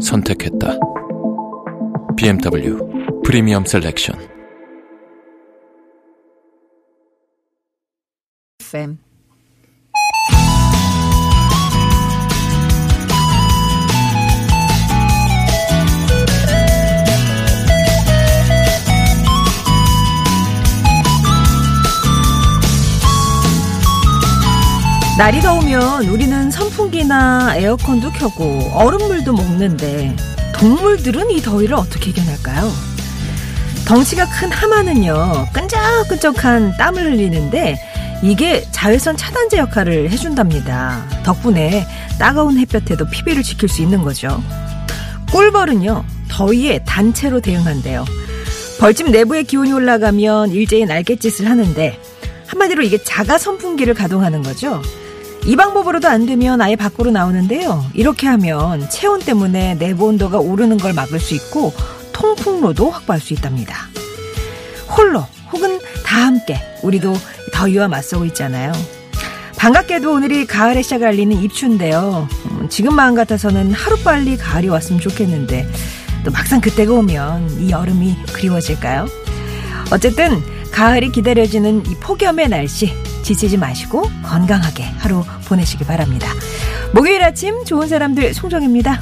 선택했다. BMW 프리미엄 셀렉션. FM. 날이 더우면 우리는 선풍기나 에어컨도 켜고 얼음물도 먹는데 동물들은 이 더위를 어떻게 이겨낼까요? 덩치가 큰 하마는요 끈적끈적한 땀을 흘리는데 이게 자외선 차단제 역할을 해준답니다. 덕분에 따가운 햇볕에도 피부를 지킬 수 있는 거죠. 꿀벌은요 더위에 단체로 대응한대요. 벌집 내부의 기온이 올라가면 일제히 날갯짓을 하는데 한마디로 이게 자가 선풍기를 가동하는 거죠. 이 방법으로도 안 되면 아예 밖으로 나오는데요. 이렇게 하면 체온 때문에 내부 온도가 오르는 걸 막을 수 있고 통풍로도 확보할 수 있답니다. 홀로 혹은 다 함께 우리도 더위와 맞서고 있잖아요. 반갑게도 오늘이 가을의 시작을 알리는 입추인데요. 음, 지금 마음 같아서는 하루빨리 가을이 왔으면 좋겠는데 또 막상 그때가 오면 이 여름이 그리워질까요? 어쨌든 가을이 기다려지는 이 폭염의 날씨 지치지 마시고 건강하게 하루 보내시기 바랍니다. 목요일 아침 좋은 사람들 송정입니다.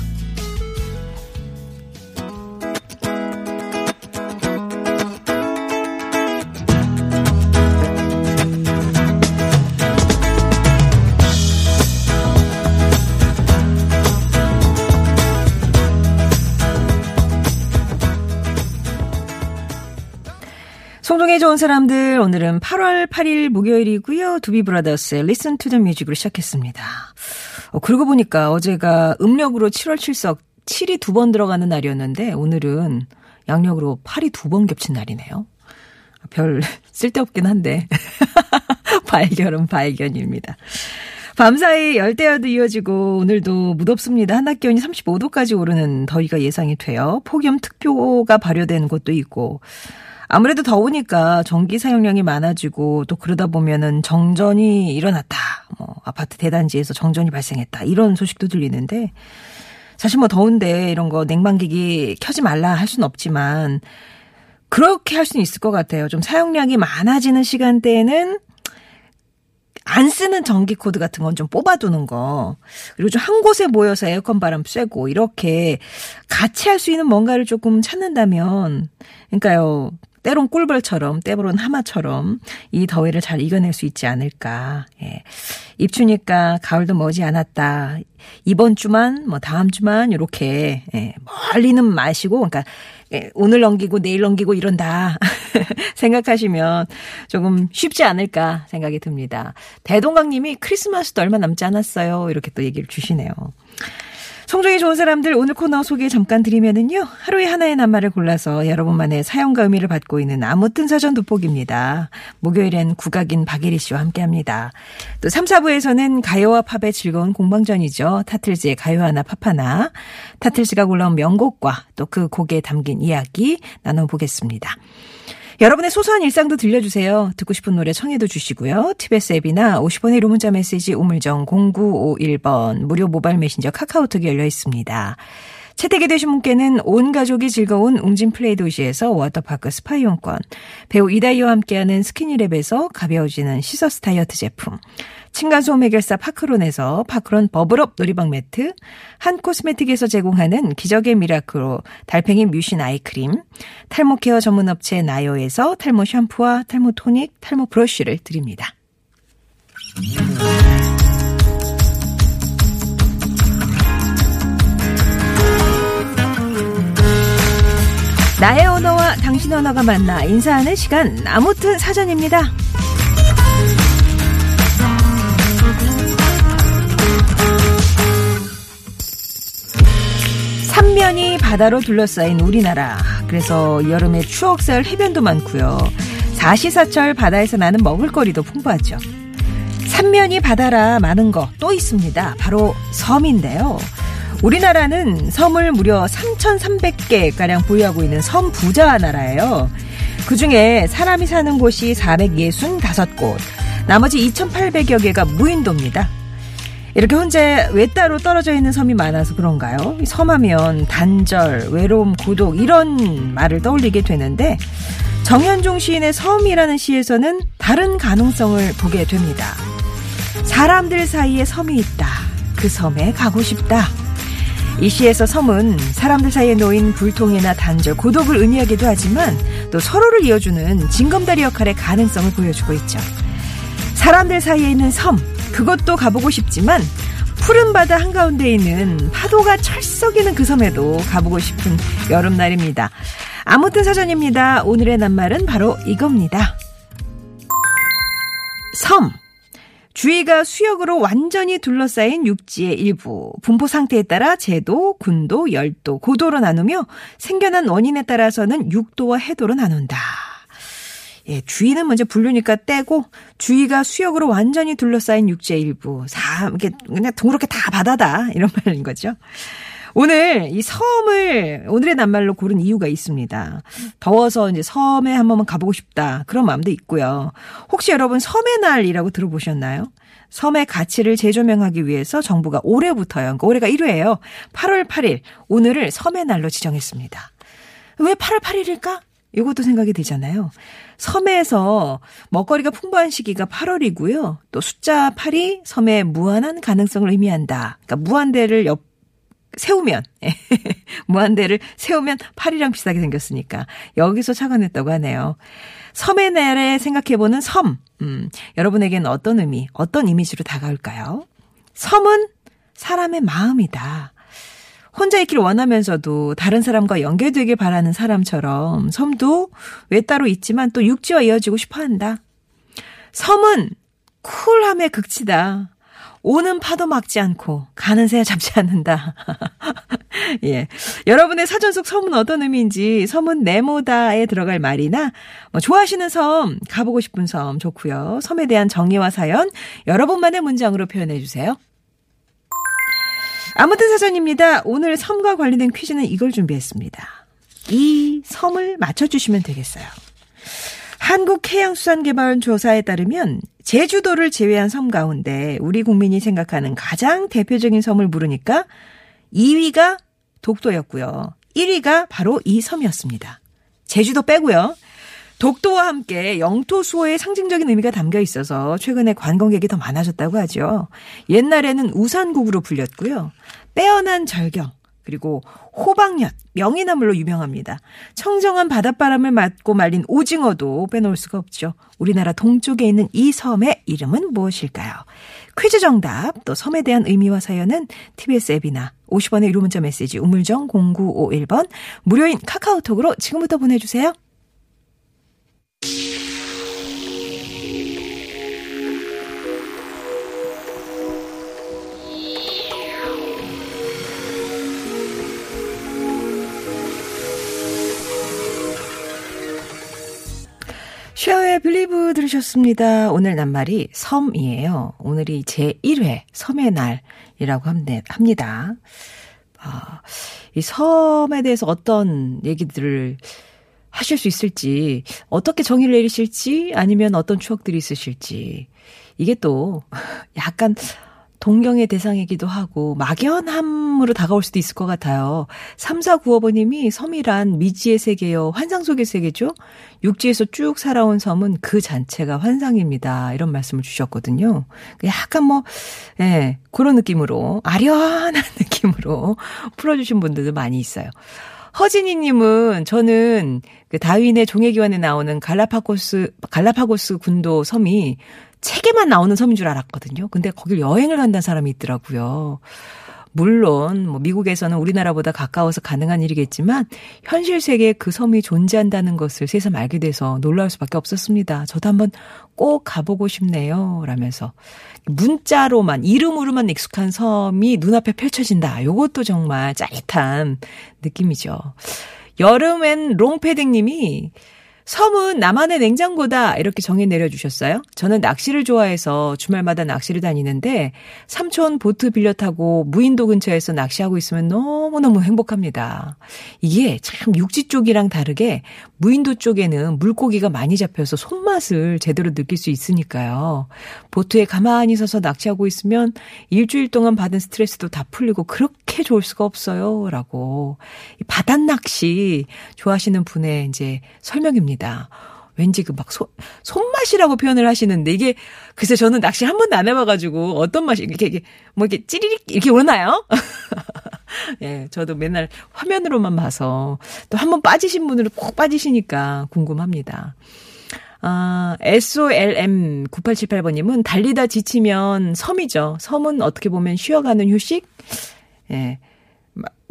송정의 좋은 사람들 오늘은 8월 8일 목요일이고요. 두비브라더스의 Listen to the Music으로 시작했습니다. 어, 그러고 보니까 어제가 음력으로 7월 7석 7이 두 번 들어가는 날이었는데 오늘은 양력으로 8이 두 번 겹친 날이네요. 별 쓸데없긴 한데 발견은 발견입니다. 밤사이 열대야도 이어지고 오늘도 무덥습니다. 한낮 기온이 35도까지 오르는 더위가 예상이 돼요. 폭염 특보가 발효된 곳도 있고 아무래도 더우니까 전기 사용량이 많아지고 또 그러다 보면은 정전이 일어났다. 뭐 아파트 대단지에서 정전이 발생했다. 이런 소식도 들리는데 사실 뭐 더운데 이런 거 냉방기기 켜지 말라 할 수는 없지만 그렇게 할 수는 있을 것 같아요. 좀 사용량이 많아지는 시간대에는 안 쓰는 전기 코드 같은 건 좀 뽑아두는 거. 그리고 좀 한 곳에 모여서 에어컨 바람 쐬고 이렇게 같이 할 수 있는 뭔가를 조금 찾는다면, 그러니까요. 때론 꿀벌처럼, 때로는 하마처럼 이 더위를 잘 이겨낼 수 있지 않을까. 예. 입추니까 가을도 머지 않았다. 이번 주만, 뭐 다음 주만 이렇게 예. 멀리는 마시고, 그러니까 예, 오늘 넘기고 내일 넘기고 이런다 생각하시면 조금 쉽지 않을까 생각이 듭니다. 대동강님이 크리스마스도 얼마 남지 않았어요. 이렇게 또 얘기를 주시네요. 성적이 좋은 사람들 오늘 코너 소개 잠깐 드리면은요. 하루에 하나의 낱말을 골라서 여러분만의 사용과 의미를 받고 있는 아무튼 사전 돋보기입니다. 목요일엔 국악인 박예리 씨와 함께합니다. 또 3, 4부에서는 가요와 팝의 즐거운 공방전이죠. 타틀즈의 가요 하나 팝 하나. 타틀즈가 골라온 명곡과 또 그 곡에 담긴 이야기 나눠보겠습니다. 여러분의 소소한 일상도 들려주세요. 듣고 싶은 노래 청해도 주시고요. TBS 앱이나 50번의 1호 문자 메시지 우물정 0951번 무료 모바일 메신저 카카오톡이 열려 있습니다. 채택이 되신 분께는 온 가족이 즐거운 웅진 플레이 도시에서 워터파크 스파 이용권, 배우 이다희와 함께하는 스키니랩에서 가벼워지는 시서스 다이어트 제품, 층간소음 해결사 파크론에서 파크론 버블업 놀이방 매트, 한 코스메틱에서 제공하는 기적의 미라클로 달팽이 뮤신 eye cream, 탈모 케어 전문 업체 나요에서 탈모 샴푸와 탈모 토닉, 탈모 브러쉬를 드립니다. 나의 언어와 당신 언어가 만나 인사하는 시간 아무튼 사전입니다. 바다로 둘러싸인 우리나라. 그래서 여름에 추억살 해변도 많고요. 사시사철 바다에서 나는 먹을거리도 풍부하죠. 삼면이 바다라 많은 거 또 있습니다. 바로 섬인데요. 우리나라는 섬을 무려 3,300개가량 보유하고 있는 섬 부자 나라예요. 그 중에 사람이 사는 곳이 465곳, 나머지 2,800여 개가 무인도입니다. 이렇게 혼자 외따로 떨어져 있는 섬이 많아서 그런가요? 섬하면 단절, 외로움,孤独 이런 말을 떠올리게 되는데 정현종 시인의 섬이라는 시에서는 다른 가능성을 보게 됩니다. 사람들 사이에 섬이 있다. 그 섬에 가고 싶다. 이 시에서 섬은 사람들 사이에 놓인 불통이나 단절, 고독을 의미하기도 하지만 또 서로를 이어주는 징검다리 역할의 가능성을 보여주고 있죠. 사람들 사이에 있는 섬, 그것도 가보고 싶지만 푸른 바다 한가운데 있는 파도가 철썩이는 그 섬에도 가보고 싶은 여름날입니다. 아무튼 사전입니다. 오늘의 낱말은 바로 이겁니다. 섬. 주위가 수역으로 완전히 둘러싸인 육지의 일부. 분포 상태에 따라 제도, 군도, 열도, 고도로 나누며 생겨난 원인에 따라서는 육도와 해도로 나눈다. 예, 주위는 먼저 분류니까 떼고 주위가 수역으로 완전히 둘러싸인 육지의 일부. 사, 이렇게 그냥 동그랗게 다 바다다. 이런 말인 거죠. 오늘 이 섬을 오늘의 낱말로 고른 이유가 있습니다. 더워서 이제 섬에 한 번만 가보고 싶다. 그런 마음도 있고요. 혹시 여러분 섬의 날이라고 들어보셨나요? 섬의 가치를 재조명하기 위해서 정부가 올해부터요. 그러니까 올해가 1회예요. 8월 8일 오늘을 섬의 날로 지정했습니다. 왜 8월 8일일까? 이것도 생각이 되잖아요. 섬에서 먹거리가 풍부한 시기가 8월이고요. 또 숫자 8이 섬의 무한한 가능성을 의미한다. 그러니까 무한대를 옆 세우면 무한대를 세우면 8이랑 비슷하게 생겼으니까 여기서 착안했다고 하네요. 섬의 날에 생각해보는 섬. 음, 여러분에게는 어떤 의미, 어떤 이미지로 다가올까요? 섬은 사람의 마음이다. 혼자 있길 원하면서도 다른 사람과 연결되길 바라는 사람처럼 섬도 외따로 있지만 또 육지와 이어지고 싶어 한다. 섬은 쿨함의 극치다. 오는 파도 막지 않고 가는 새 잡지 않는다. 예. 여러분의 사전 속 섬은 어떤 의미인지 섬은 네모다에 들어갈 말이나 뭐 좋아하시는 섬, 가보고 싶은 섬 좋고요. 섬에 대한 정의와 사연 여러분만의 문장으로 표현해 주세요. 아무튼 사전입니다. 오늘 섬과 관련된 퀴즈는 이걸 준비했습니다. 이 섬을 맞춰주시면 되겠어요. 한국해양수산개발원 조사에 따르면 제주도를 제외한 섬 가운데 우리 국민이 생각하는 가장 대표적인 섬을 물으니까 2위가 독도였고요. 1위가 바로 이 섬이었습니다. 제주도 빼고요. 독도와 함께 영토 수호의 상징적인 의미가 담겨 있어서 최근에 관광객이 더 많아졌다고 하죠. 옛날에는 우산국으로 불렸고요. 빼어난 절경, 그리고 호박엿, 명이나물로 유명합니다. 청정한 바닷바람을 맞고 말린 오징어도 빼놓을 수가 없죠. 우리나라 동쪽에 있는 이 섬의 이름은 무엇일까요? 퀴즈 정답, 또 섬에 대한 의미와 사연은 TBS 앱이나 50원의 유료 문자 메시지 우물정 0951번 무료인 카카오톡으로 지금부터 보내주세요. 쉐어의 빌리브 들으셨습니다. 오늘 낱말이 섬이에요. 오늘이 제1회 섬의 날이라고 합니다. 아, 이 섬에 대해서 어떤 얘기들을 하실 수 있을지, 어떻게 정의를 내리실지, 아니면 어떤 추억들이 있으실지, 이게 또 약간 동경의 대상이기도 하고 막연함으로 다가올 수도 있을 것 같아요. 3495번님이 섬이란 미지의 세계요. 환상 속의 세계죠. 육지에서 쭉 살아온 섬은 그 자체가 환상입니다. 이런 말씀을 주셨거든요. 약간 뭐, 예, 그런 느낌으로, 아련한 느낌으로 풀어주신 분들도 많이 있어요. 허진이님은 저는 그 다윈의 종회기원에 나오는 갈라파고스, 갈라파고스 군도 섬이 책에만 나오는 섬인 줄 알았거든요. 근데 거길 여행을 간다는 사람이 있더라고요. 물론 뭐 미국에서는 우리나라보다 가까워서 가능한 일이겠지만 현실 세계에 그 섬이 존재한다는 것을 새삼 알게 돼서 놀라울 수밖에 없었습니다. 저도 한번 꼭 가보고 싶네요. 라면서 문자로만 이름으로만 익숙한 섬이 눈앞에 펼쳐진다. 요것도 정말 짜릿한 느낌이죠. 여름엔 롱패딩 님이 섬은 나만의 냉장고다 이렇게 정의 내려주셨어요. 저는 낚시를 좋아해서 주말마다 낚시를 다니는데 삼촌 보트 빌려 타고 무인도 근처에서 낚시하고 있으면 너무너무 행복합니다. 이게 참 육지 쪽이랑 다르게 무인도 쪽에는 물고기가 많이 잡혀서 손맛을 제대로 느낄 수 있으니까요. 보트에 가만히 서서 낚시하고 있으면 일주일 동안 받은 스트레스도 다 풀리고 그렇게 좋을 수가 없어요. 라고. 바닷낚시 좋아하시는 분의 이제 설명입니다. 왠지 그막 손, 손맛이라고 표현을 하시는데 이게 글쎄 저는 낚시 한 번도 안 해봐가지고 어떤 맛이 이렇게, 이렇게 뭐 이렇게 찌리릭 이렇게 오나요? 예, 저도 맨날 화면으로만 봐서 또 한 번 빠지신 분들은 꼭 빠지시니까 궁금합니다. 아, SOLM9878번님은 달리다 지치면 섬이죠. 섬은 어떻게 보면 쉬어가는 휴식? 예.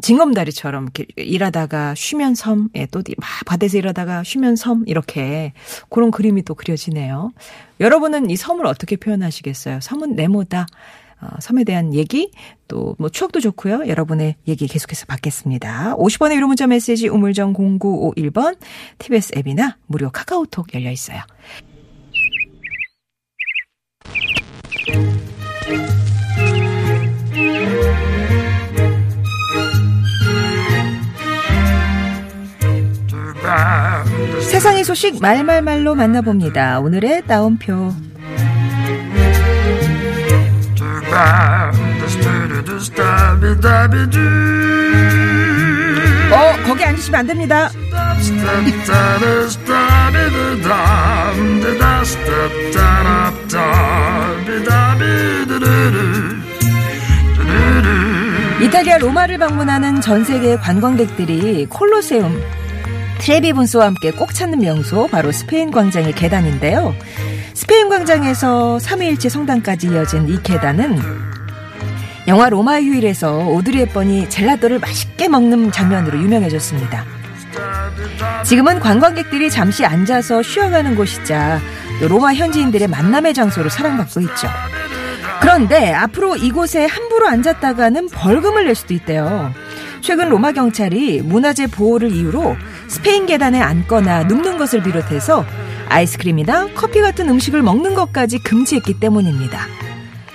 징검다리처럼 일하다가 쉬면 섬, 예, 또 막 바다에서 일하다가 쉬면 섬, 이렇게 그런 그림이 또 그려지네요. 여러분은 이 섬을 어떻게 표현하시겠어요? 섬은 네모다. 어, 섬에 대한 얘기, 또 뭐 추억도 좋고요. 여러분의 얘기 계속해서 받겠습니다. 50원의 유료 문자 메시지 우물정 0951번 TBS 앱이나 무료 카카오톡 열려 있어요. 세상의 소식 말말말로 만나봅니다. 오늘의 따옴표. 어, 거기 앉으시면 안 됩니다. 이탈리아 로마를 방문하는 전 세계 관광객들이 콜로세움 트레비 분수와 함께 꼭 찾는 명소 바로 스페인 광장의 계단인데요. 스페인 광장에서 3일째 성당까지 이어진 이 계단은 영화 로마 휴일에서 오드리 헵번이 젤라또를 맛있게 먹는 장면으로 유명해졌습니다. 지금은 관광객들이 잠시 앉아서 쉬어가는 곳이자 로마 현지인들의 만남의 장소로 사랑받고 있죠. 그런데 앞으로 이곳에 함부로 앉았다가는 벌금을 낼 수도 있대요. 최근 로마 경찰이 문화재 보호를 이유로 스페인 계단에 앉거나 눕는 것을 비롯해서 아이스크림이나 커피 같은 음식을 먹는 것까지 금지했기 때문입니다.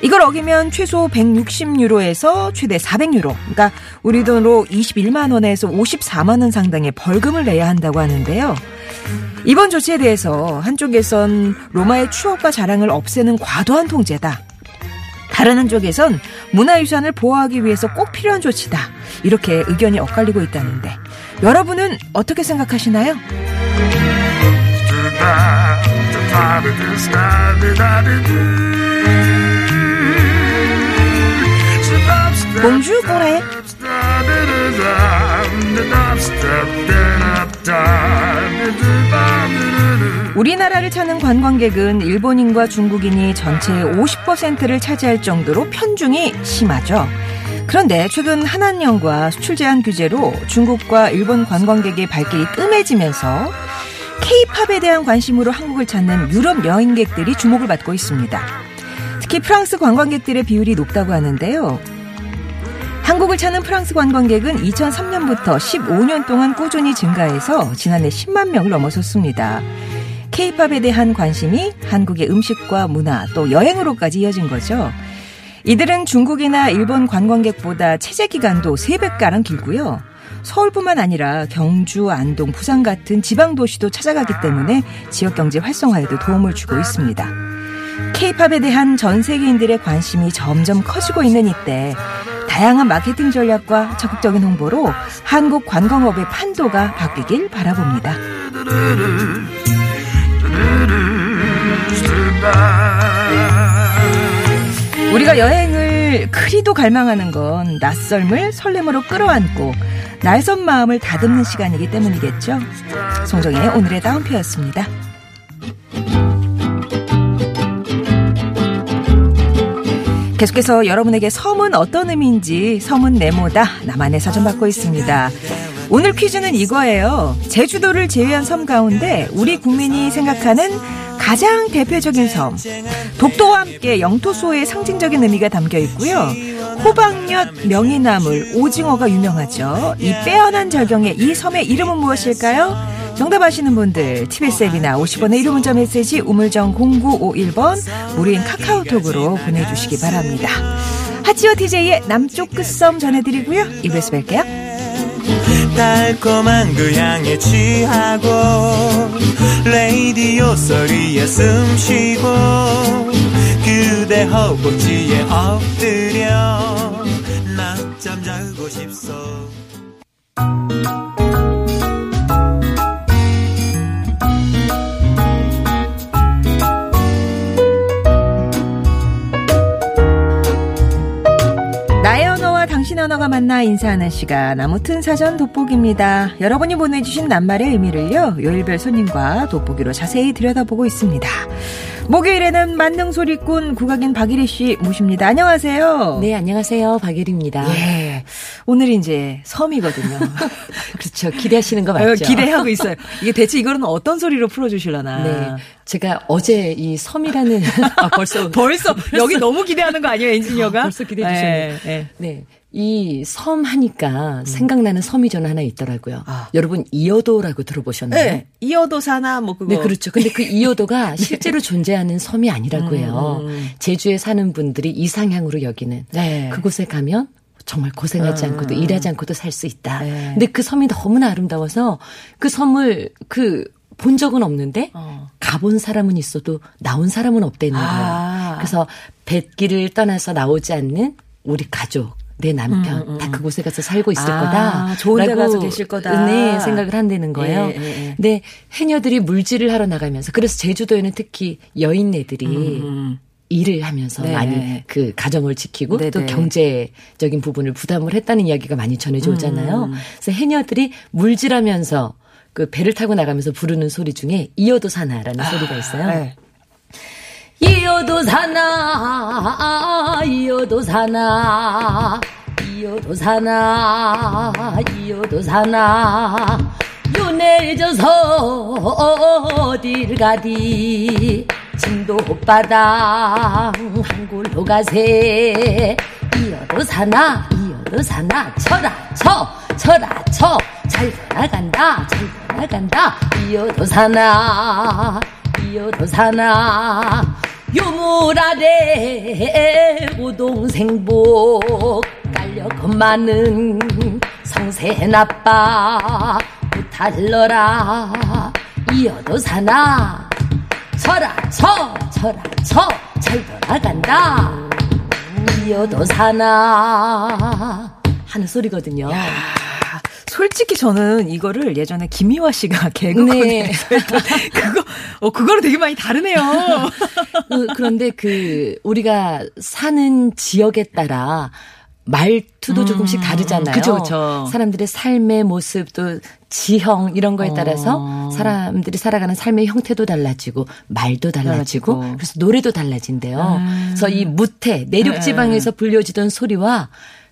이걸 어기면 최소 160유로에서 최대 400유로, 그러니까 우리 돈으로 21만 원에서 54만 원 상당의 벌금을 내야 한다고 하는데요. 이번 조치에 대해서 한쪽에선 로마의 추억과 자랑을 없애는 과도한 통제다. 다른 한쪽에선 문화유산을 보호하기 위해서 꼭 필요한 조치다. 이렇게 의견이 엇갈리고 있다는데 여러분은 어떻게 생각하시나요? 봉주 꼬라에 우리나라를 찾는 관광객은 일본인과 중국인이 전체의 50%를 차지할 정도로 편중이 심하죠. 그런데 최근 한한령과 수출 제한 규제로 중국과 일본 관광객의 발길이 뜸해지면서 K-팝에 대한 관심으로 한국을 찾는 유럽 여행객들이 주목을 받고 있습니다. 특히 프랑스 관광객들의 비율이 높다고 하는데요. 한국을 찾는 프랑스 관광객은 2003년부터 15년 동안 꾸준히 증가해서 지난해 10만 명을 넘어섰습니다. 케이팝에 대한 관심이 한국의 음식과 문화 또 여행으로까지 이어진 거죠. 이들은 중국이나 일본 관광객보다 체제 기간도 3배가량 길고요. 서울뿐만 아니라 경주, 안동, 부산 같은 지방 도시도 찾아가기 때문에 지역 경제 활성화에도 도움을 주고 있습니다. 케이팝에 대한 전 세계인들의 관심이 점점 커지고 있는 이때 다양한 마케팅 전략과 적극적인 홍보로 한국 관광업의 판도가 바뀌길 바라봅니다. 우리가 여행을 그리도 갈망하는 건 낯설물 설렘으로 끌어안고 날선 마음을 다듬는 시간이기 때문이겠죠. 송정의 오늘의 다운표였습니다. 계속해서 여러분에게 섬은 어떤 의미인지 섬은 네모다 나만의 사전 받고 있습니다. 오늘 퀴즈는 이거예요. 제주도를 제외한 섬 가운데 우리 국민이 생각하는 가장 대표적인 섬. 독도와 함께 영토 수호의 상징적인 의미가 담겨 있고요. 호박엿, 명이나물, 오징어가 유명하죠. 이 빼어난 절경의 이 섬의 이름은 무엇일까요? 정답 아시는 분들 TBS 앱이나 50원의 1호 문자 메시지 우물정 0951번 무료인 카카오톡으로 보내주시기 바랍니다. 하지오 TJ의 남쪽 끝섬 전해드리고요. 2부에서 뵐게요. 달콤한 그 향에 취하고 레이디오 소리에 숨쉬고 그대 허벅지에 엎드려 낮잠 자고 싶소 언어가 만나 인사하는 시간 아무튼 사전 돋보기입니다. 여러분이 보내주신 낱말의 의미를요 요일별 손님과 돋보기로 자세히 들여다보고 있습니다. 목요일에는 만능 소리꾼 국악인 박일희 씨 모십니다. 안녕하세요. 네, 안녕하세요. 박예리입니다. 예. 오늘 이제 섬이거든요. 그렇죠. 기대하시는 거 어, 맞죠? 기대하고 있어요. 이게 대체 이거는 어떤 소리로 풀어주실라나. 네. 제가 어제 이 섬이라는 아, 벌써 벌써 여기 너무 기대하는 거 아니에요, 엔지니어가? 아, 벌써 기대해 주셨네요. 네, 네. 네. 이 섬 하니까 생각나는 섬이 저는 하나 있더라고요. 음. 아. 여러분 이어도라고 들어보셨나요? 네. 이어도 사나 뭐 그거. 네, 그렇죠. 근데 그 이어도가 실제로 존재하는 섬이 아니라고 해요. 제주에 사는 분들이 이상향으로 여기는 음, 네. 그곳에 가면 정말 고생하지 않고도 일하지 않고도 살 수 있다. 네. 근데 그 섬이 너무나 아름다워서 그 섬을 그 본 적은 없는데 어. 가본 사람은 있어도 나온 사람은 없다는 거예요. 아. 그래서 뱃길을 떠나서 나오지 않는 우리 가족 내 남편 다 그곳에 가서 살고 있을 음, 아, 거다. 좋은 데 가서 계실 거다. 네, 생각을 한다는 거예요. 예, 예, 예. 근데 해녀들이 물질을 하러 나가면서 그래서 제주도에는 특히 여인네들이 음. 일을 하면서 네. 많이 그 가정을 지키고 또 네네. 경제적인 부분을 부담을 했다는 이야기가 많이 전해져 오잖아요. 음. 그래서 해녀들이 물질하면서 그 배를 타고 나가면서 부르는 소리 중에 이어도 사나라는 소리가 있어요. 네. 이어도 사나 이어도 사나 이어도 사나 이어도 사나. 요내져서 어딜 가디? 진도 바당 한 골로 가세. 이어도 사나 이어도 사나 쳐라 쳐. 쳐라 쳐잘 돌아간다 잘 돌아간다. 이어도 사나 이어도 사나. 유물 아래 우동생복 겁많은 성세 나빠 부탈러라. 이어도 사나. 쳐라 쳐. 쳐라 쳐잘 돌아간다 이어도 사나 하는 소리거든요. 솔직히 저는 이거를 예전에 김미화 씨가 개그 네. 그거 어 그거랑 되게 많이 다르네요. 그- 그런데 그 우리가 사는 지역에 따라 말투도 조금씩 다르잖아요. 음. 그쵸, 그쵸. 사람들의 삶의 모습 또 지형 이런 거에 따라서 어. 사람들이 살아가는 삶의 형태도 달라지고 말도 달라지고, 달라지고. 그래서 노래도 달라진대요. 음. 그래서 이 무태 내륙 지방에서 불려지던 소리와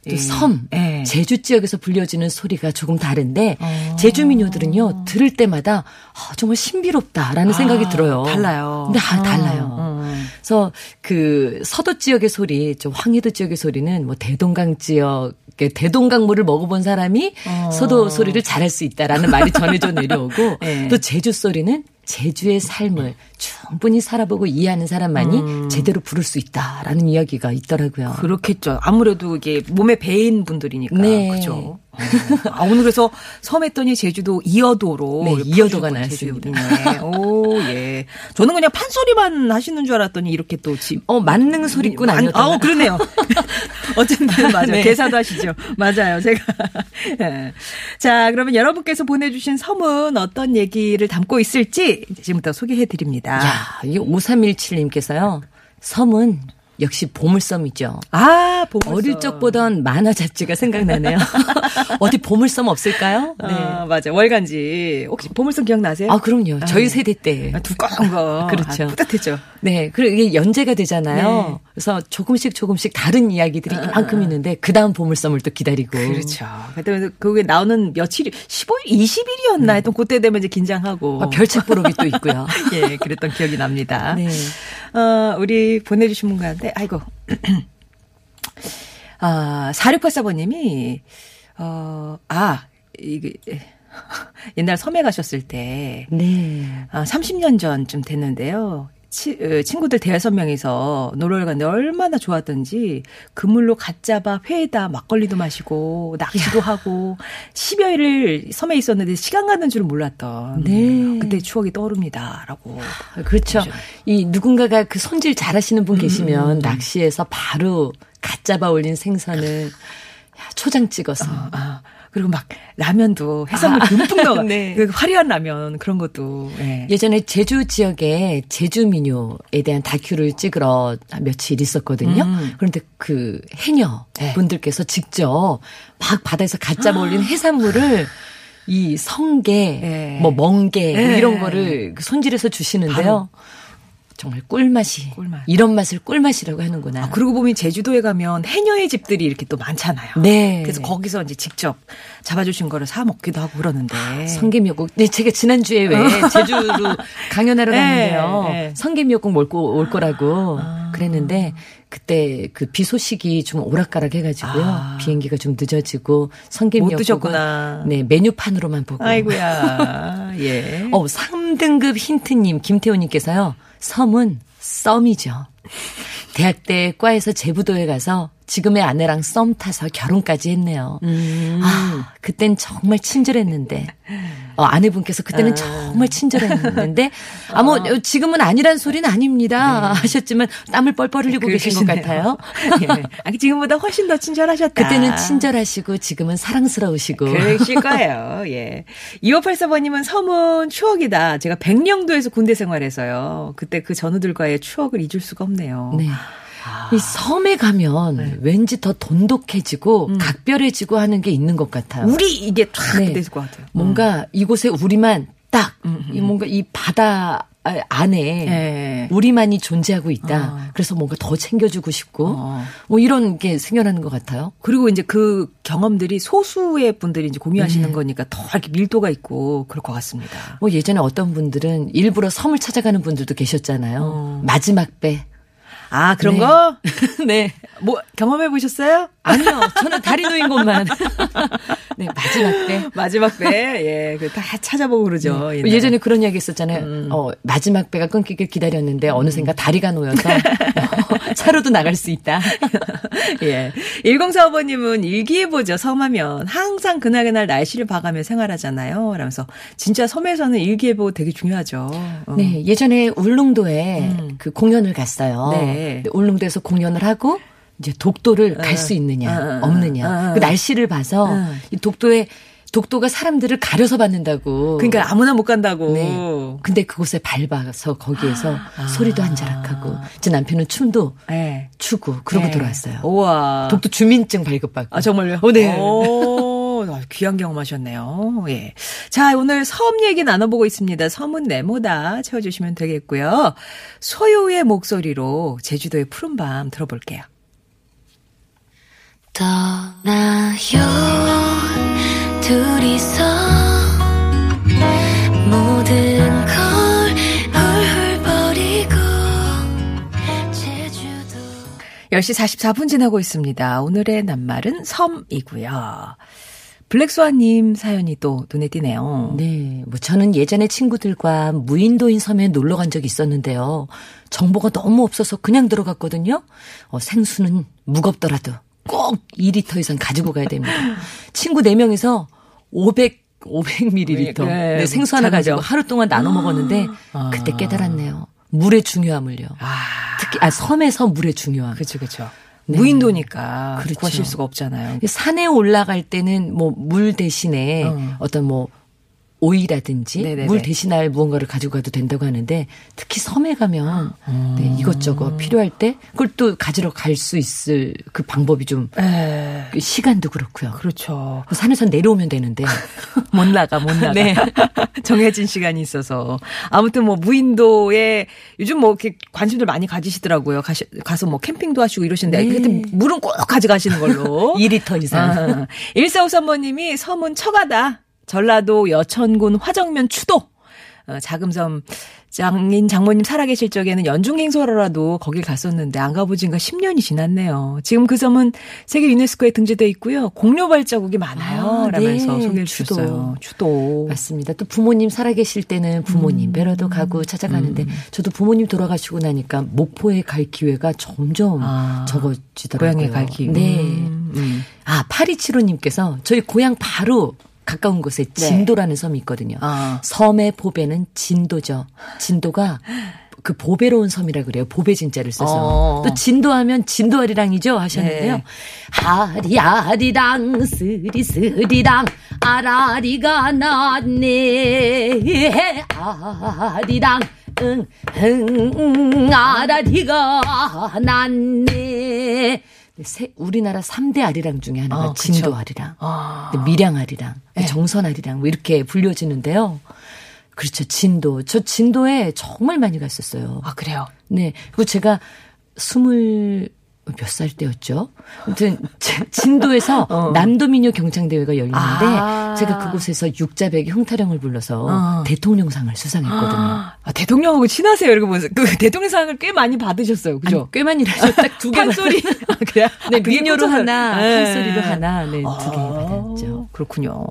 또 예. 섬, 예. 제주 지역에서 불려지는 소리가 조금 다른데 어. 제주 민요들은요 들을 때마다 아, 정말 신비롭다라는 생각이 들어요. 달라요. 근데 아, 달라요. 음. 그래서 그 서도 지역의 소리, 저 황해도 지역의 소리는 뭐 대동강 지역 대동강물을 먹어본 사람이 어. 서도 소리를 잘할 수 있다라는 말이 전해져 내려오고 네. 또 제주 소리는 제주의 삶을 충분히 살아보고 이해하는 사람만이 음. 제대로 부를 수 있다라는 이야기가 있더라고요. 그렇겠죠. 아무래도 이게 몸에 배인 분들이니까. 네. 그죠. 어. 아, 오늘 그래서 섬 했더니 제주도 이어도로. 네, 이어도가 나왔습니다. 제주도네. 오, 예. 저는 그냥 판소리만 하시는 줄 알았더니 이렇게 또 집. 어 만능 소리꾼 안- 아니었나요? 아우, 그러네요. 어쨌든 맞아요. 네. 개사도 하시죠. 맞아요. 제가. 예. 자, 그러면 여러분께서 보내주신 섬은 어떤 얘기를 담고 있을지 지금부터 소개해 드립니다. 야, 이 5317님께서요. 섬은 역시 보물섬이죠. 아, 보물섬. 어릴 적 보던 만화 잡지가 생각나네요. 어디 보물섬 없을까요? 네. 아, 맞아. 월간지. 혹시 보물섬 기억나세요? 아, 그럼요. 저희 아, 세대 때. 아, 두꺼운 거. 그렇죠. 아, 뿌듯했죠. 네. 그리고 이게 연재가 되잖아요. 그래서 조금씩 조금씩 다른 이야기들이 이만큼 있는데 그 다음 보물섬을 또 기다리고. 그렇죠. 그때 그게 나오는 며칠이 15일, 20일이었나 하여튼 그때 되면 이제 긴장하고. 아, 별책 보록이 또 있고요. 예, 그랬던 기억이 납니다. 네. 어, 우리 보내주신 분 가운데, 아이고. 아, 4684번님이, 어, 아, 이게, 옛날 섬에 가셨을 때, 네. 아, 30년 전쯤 됐는데요. 치, 어, 친구들 대여섯 명이서 놀러를 갔는데 얼마나 좋았던지 그물로 갓 잡아 회에다 막걸리도 마시고 낚시도 하고 10여일을 섬에 있었는데 시간 가는 줄은 몰랐던 네. 그때 추억이 떠오릅니다라고 그렇죠. 이 누군가가 그 손질 잘하시는 분 계시면 낚시해서 바로 갓 잡아 올린 생선을 야, 초장 찍어서. 아, 그리고 막 라면도 해산물 듬뿍 넣어 네. 그 화려한 라면 그런 것도 예. 예전에 제주 지역에 제주 민요에 대한 다큐를 찍으러 며칠 있었거든요. 음. 그런데 그 해녀 네. 분들께서 직접 막 바다에서 갓 잡아 올린 해산물을 이 성게, 네. 뭐 멍게 뭐 네. 이런 거를 그 손질해서 주시는데요. 정말 꿀맛이 꿀맛. 이런 맛을 꿀맛이라고 하는구나. 아, 그러고 보면 제주도에 가면 해녀의 집들이 이렇게 또 많잖아요. 네. 그래서 거기서 이제 직접 잡아주신 거를 사 먹기도 하고 그러는데. 성게미역국. 네, 제가 지난주에 왜 제주로 강연하러 네, 갔는데요. 네. 성게미역국 올, 거, 올 거라고 아. 그랬는데 그때 그 비 소식이 좀 오락가락 해가지고요. 아. 비행기가 좀 늦어지고 성게미역국. 네, 메뉴판으로만 보고. 아이고야. 예. 어, 3등급 힌트님, 김태호님께서요. 섬은 썸이죠. 대학 때 과에서 제부도에 가서 지금의 아내랑 썸 타서 결혼까지 했네요. 음. 아, 그땐 정말 친절했는데. 어, 아내분께서 그때는 아. 정말 친절했는데, 아, 뭐, 지금은 아니란 소리는 아닙니다. 하셨지만 땀을 뻘뻘 흘리고 계신 것 네. 같아요. 예. 아, 지금보다 훨씬 더 친절하셨다. 그때는 친절하시고, 지금은 사랑스러우시고. 그러실 거예요. 예. 2584번님은 섬은 추억이다. 제가 백령도에서 군대 생활해서요. 그때 그 전우들과의 추억을 잊을 수가 없네요. 네. 이 섬에 가면 네. 왠지 더 돈독해지고 각별해지고 하는 게 있는 것 같아요. 음. 우리 이게 탁 네. 됐을 것 같아요. 뭔가 이곳에 우리만 딱, 음, 이 뭔가 이 바다 안에 예. 우리만이 존재하고 있다. 아. 그래서 뭔가 더 챙겨주고 싶고, 어. 뭐 이런 게 생겨나는 것 같아요. 그리고 이제 그 경험들이 소수의 분들이 이제 공유하시는 네. 거니까 더 이렇게 밀도가 있고 그럴 것 같습니다. 뭐 예전에 어떤 분들은 일부러 섬을 찾아가는 분들도 계셨잖아요. 어. 마지막 배. 아, 그런 네. 거? 네. 뭐, 경험해 보셨어요? 아니요. 저는 다리 놓인 것만. 네, 마지막 배. 마지막 배, 예, 그 다 찾아보고 그러죠. 네. 예전에 그런 이야기 있었잖아요. 음. 어, 마지막 배가 끊기길 기다렸는데 어느샌가 다리가 놓여서 차로도 나갈 수 있다. 예. 1045번님은 일기예보죠. 섬하면 항상 그날그날 날씨를 봐가며 생활하잖아요. 라면서 진짜 섬에서는 일기예보 되게 중요하죠. 어. 네, 예전에 울릉도에 그 공연을 갔어요. 네. 근데 울릉도에서 공연을 하고 이제 독도를 갈 수 있느냐, 어, 어, 없느냐. 어, 어. 그 날씨를 봐서 어. 이 독도에 독도가 사람들을 가려서 받는다고. 그러니까 아무나 못 간다고. 네. 근데 그곳에 밟아서 거기에서 소리도 한 자락하고 제 남편은 춤도 네. 추고 그러고 네. 돌아왔어요. 우와. 독도 주민증 발급받고. 아, 정말요? 어, 네. 오, 아, 귀한 경험하셨네요. 예. 자, 오늘 섬 얘기 나눠보고 있습니다. 섬은 네모다 채워주시면 되겠고요. 소유의 목소리로 제주도의 푸른밤 들어볼게요. 떠나요 둘이서 모든 걸 훌훌 버리고 제주도 10시 44분 지나고 있습니다. 오늘의 낱말은 섬이고요. 블랙스완님 사연이 또 눈에 띄네요. 네, 뭐 저는 예전에 친구들과 무인도인 섬에 놀러 간 적이 있었는데요. 정보가 너무 없어서 그냥 들어갔거든요. 어, 생수는 무겁더라도 꼭 2리터 이상 가지고 가야 됩니다. 친구 4명이서 500 500ml 네, 네, 생수 하나 가지고 병. 하루 동안 나눠 먹었는데 그때 깨달았네요. 물의 중요함을요. 아, 특히 아 섬에서 물의 중요함. 그쵸, 그쵸. 네. 무인도니까 그렇죠. 구하실 수가 없잖아요. 산에 올라갈 때는 뭐 물 대신에 어. 어떤 뭐 오이라든지 네네네. 물 대신할 무언가를 가지고 가도 된다고 하는데 특히 섬에 가면 네, 이것저것 필요할 때 그걸 또 가지러 갈 수 있을 그 방법이 좀 에, 그 시간도 그렇고요. 그렇죠. 산에서 내려오면 되는데 못 나가, 못 나가. 네. 정해진 시간이 있어서. 아무튼 뭐 무인도에 요즘 뭐 이렇게 관심들 많이 가지시더라고요. 가시, 가서 뭐 캠핑도 하시고 이러시는데. 네. 하여튼 물은 꼭 가져가시는 걸로. 2리터 이상. 아, 1453번님이 섬은 처가다. 전라도 여천군 화정면 추도. 어, 자금섬 장인 장모님 살아계실 적에는 연중행소라도 거길 갔었는데 안 가보진가 10년이 지났네요. 지금 그 섬은 세계 유네스코에 등재돼 있고요. 공룡 발자국이 많아요. 아, 라면서 네. 소개해. 주셨어요. 추도. 맞습니다. 또 부모님 살아계실 때는 부모님 뵈러도 음. 가고 찾아가는데 저도 부모님 돌아가시고 나니까 목포에 갈 기회가 점점 아, 적어지더라고요. 고향에 갈 기. 네. 음, 음. 아, 8275님께서 저희 고향 바로 가까운 곳에 진도라는 섬이 있거든요. 네. 아. 섬의 보배는 진도죠. 진도가 그 보배로운 섬이라 그래요. 보배 진자를 써서. 어. 또 진도하면 진도아리랑이죠 하셨는데요. 네. 하리하리랑 스리스리랑 아라리가 났네. 아리랑 응, 응, 아라리가 났네. 세- 우리나라 3대 아리랑 중에 하나가 어. 진도 아리랑, 아. 밀양 아리랑, 네. 정선 아리랑 뭐 이렇게 불려지는데요. 그렇죠. 진도. 저 진도에 정말 많이 갔었어요. 아, 그래요? 네. 그리고 제가 스물 몇 살 때였죠? 아무튼 제- 진도에서 어. 남도민요 경창대회가 열리는데 아. 제가 그곳에서 육자백이 흥타령을 불러서 어. 대통령상을 수상했거든요. 아, 대통령하고 친하세요. 이렇게 보면서. 그 대통령상을 꽤 많이 받으셨어요. 그죠? 아니, 꽤 많이 나서 딱두 개. 판소리. 아, 그래요? 네, 아, 민요로 하나, 네. 판소리로 하나, 네, 두개 아, 받았죠. 그렇군요.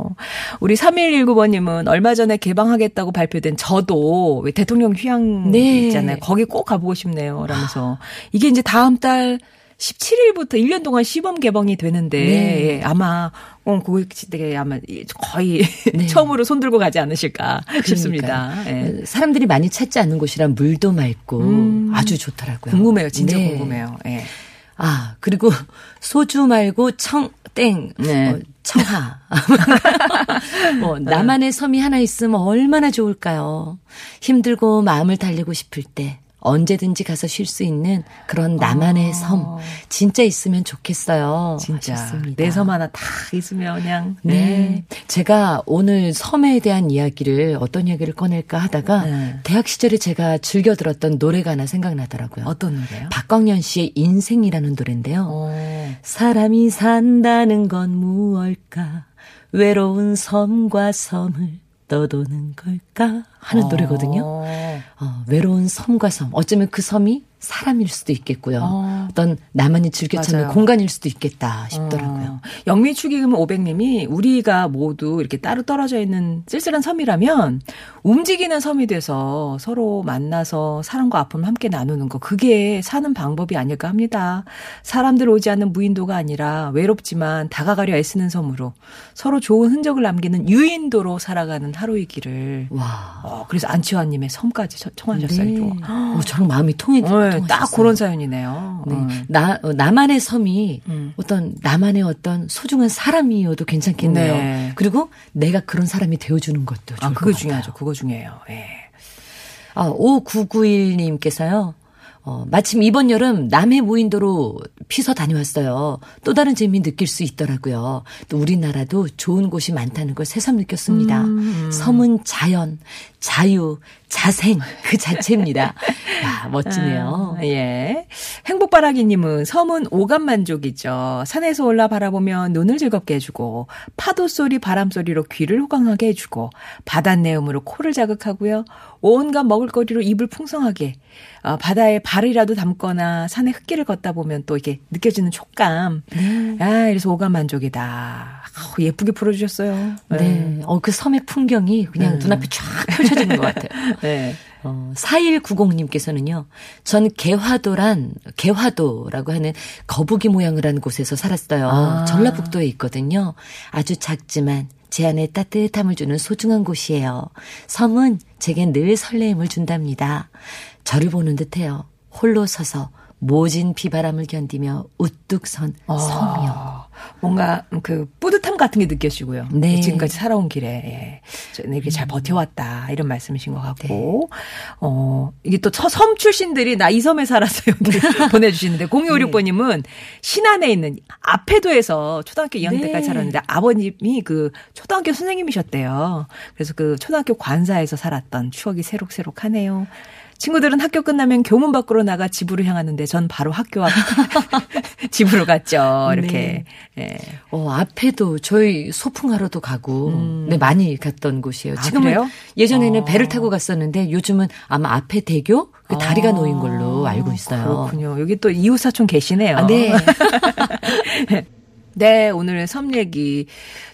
우리 3119번님은 얼마 전에 개방하겠다고 발표된 저도 왜 대통령 휴양 네. 있잖아요. 거기 꼭 가보고 싶네요. 라면서. 이게 이제 다음 달 17일부터 1년 동안 시범 개방이 되는데 네. 예, 아마 어, 되게 아마 거의 네. 처음으로 손들고 가지 않으실까 싶습니다. 그러니까요. 예. 사람들이 많이 찾지 않는 곳이라 물도 맑고 음. 아주 좋더라고요. 궁금해요. 진짜 네. 궁금해요. 예. 아, 그리고 소주 말고 청, 땡, 네. 어, 청하. 뭐, 나만의 섬이 하나 있으면 얼마나 좋을까요? 힘들고 마음을 달래고 싶을 때 언제든지 가서 쉴 수 있는 그런 나만의 섬. 진짜 있으면 좋겠어요. 진짜. 내 섬 하나 다 있으면 그냥 네. 제가 오늘 섬에 대한 이야기를 어떤 이야기를 꺼낼까 하다가 네. 대학 시절에 제가 즐겨 들었던 노래가 하나 생각나더라고요. 어떤 노래요? 박광현 씨의 인생이라는 노래인데요. 어. 사람이 산다는 건 무얼까? 외로운 섬과 섬을 떠도는 걸까? 하는 노래거든요. 어. 어, 외로운 섬과 섬. 어쩌면 그 섬이 사람일 수도 있겠고요. 어. 어떤 나만이 즐겨 찾는 맞아요. 공간일 수도 있겠다 싶더라고요. 어. 영미 축의금 500님이 우리가 모두 이렇게 따로 떨어져 있는 쓸쓸한 섬이라면 움직이는 섬이 돼서 서로 만나서 사랑과 아픔을 함께 나누는 거 그게 사는 방법이 아닐까 합니다. 사람들 오지 않는 무인도가 아니라 외롭지만 다가가려 애쓰는 섬으로 서로 좋은 흔적을 남기는 유인도로 살아가는 하루이기를 와. 어, 그래서 안치환님의 섬까지 청- 청하셨어요. 네. 또. 어, 저랑 마음이 통해, 네. 딱 그런 사연이네요. 네. 어. 나, 어, 나만의 섬이 음. 어떤 나만의 어떤 소중한 사람이어도 괜찮겠네요. 네. 그리고 내가 그런 사람이 되어주는 것도 좋을 아, 것 그거. 중요하죠. 그거 중요해요. 예. 아, 5991님께서요. 어, 마침 이번 여름 남해 무인도로 피서 다녀왔어요. 또 다른 재미 느낄 수 있더라고요. 또 우리나라도 좋은 곳이 많다는 걸 새삼 느꼈습니다. 섬은 자연, 자유, 자생 그 자체입니다. 야, 멋지네요. 아, 예. 행복바라기님은 섬은 오감 만족이죠. 산에서 올라 바라보면 눈을 즐겁게 해주고, 파도 소리, 바람 소리로 귀를 호강하게 해주고, 바닷내음으로 코를 자극하고요. 온갖 먹을거리로 입을 풍성하게, 어, 바다에 발이라도 담거나 산에 흙길을 걷다 보면 또 이렇게 느껴지는 촉감. 아, 이래서 오감 만족이다. 아, 예쁘게 풀어주셨어요. 네. 어, 그 섬의 풍경이 그냥 눈앞에 쫙 펼쳐지는 것 같아요. 네. 어, 4190님께서는요, 전 개화도란, 개화도라고 하는 거북이 모양을 한 곳에서 살았어요. 아. 전라북도에 있거든요. 아주 작지만 제 안에 따뜻함을 주는 소중한 곳이에요. 섬은 제겐 늘 설레임을 준답니다. 저를 보는 듯해요. 홀로 서서 모진 비바람을 견디며 우뚝 선 섬이요. 어, 뭔가 그 뿌듯함 같은 게 느껴지고요. 네. 지금까지 살아온 길에 예. 이렇게 잘 버텨왔다 이런 말씀이신 것 같고 어 이게 또 섬 출신들이 나 이 섬에 살아서 여기 보내주시는데 0256번님은 신안에 있는 앞에도에서 초등학교 2학년 네. 때까지 살았는데 아버님이 그 초등학교 선생님이셨대요. 그래서 그 초등학교 관사에서 살았던 추억이 새록새록하네요. 친구들은 학교 끝나면 교문 밖으로 나가 집으로 향하는데 전 바로 학교 앞 집으로 갔죠. 이렇게. 예. 어, 앞에도 저희 소풍하러도 가고, 네, 많이 갔던 곳이에요. 아, 지금은 그래요? 예전에는 어. 배를 타고 갔었는데 요즘은 아마 앞에 대교 그 다리가 아, 놓인 걸로 알고 있어요. 그렇군요. 여기 또 이웃사촌 계시네요. 아, 네. 네, 오늘 섬 얘기.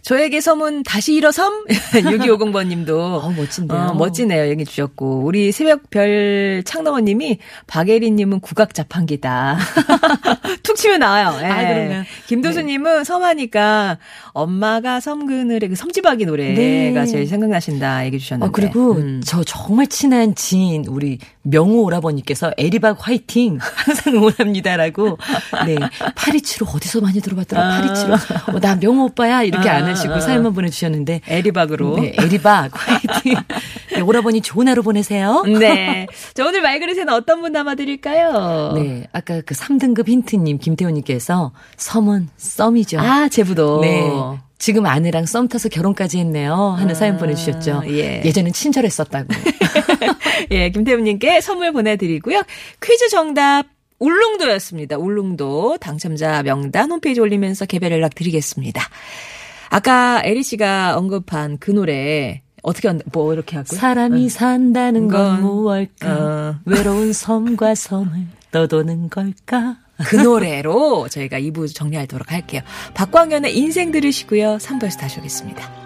저에게 섬은 다시 일어 섬? 6250번 님도. 어, 멋진데요. 멋지네요. 얘기 주셨고. 우리 새벽별 창너원 님이 박예린 님은 국악 자판기다. 툭 치면 나와요. 예. 아, 그런가요? 김도수 님은 섬하니까 엄마가 섬 그늘의 그 섬지박이 노래가 네. 제일 생각나신다 얘기 주셨는데. 어, 그리고 음. 저 정말 친한 지인, 우리 명호 오라버니께서 에리박 화이팅! 항상 응원합니다라고. 네. 파리치로 어디서 많이 들어봤더라, 아. 파리치로. 어, 나 명호 오빠야! 이렇게 안 아, 하시고 아. 사연만 보내주셨는데. 에리박으로. 네, 에리박 화이팅! 네, 오라버니 좋은 하루 보내세요. 네. 자, 오늘 말그릇에는 어떤 분 담아드릴까요? 네, 아까 그 3등급 힌트님 김태훈님께서 섬은 썸이죠. 아, 제부도. 네. 지금 아내랑 썸 타서 결혼까지 했네요. 하는 사연 보내주셨죠. 예. 예전엔 친절했었다고. 예, 김태훈님께 선물 보내드리고요. 퀴즈 정답. 울릉도였습니다. 울릉도 당첨자 명단 홈페이지 올리면서 개별 연락 드리겠습니다. 아까 에리 씨가 언급한 그 노래 어떻게 뭐 이렇게 하고 사람이 산다는 건 건, 무엇일까? 어. 외로운 섬과 섬을 떠도는 걸까? 그 노래로 저희가 2부 정리하도록 할게요. 박광현의 인생 들으시고요. 3부에서 다시 오겠습니다.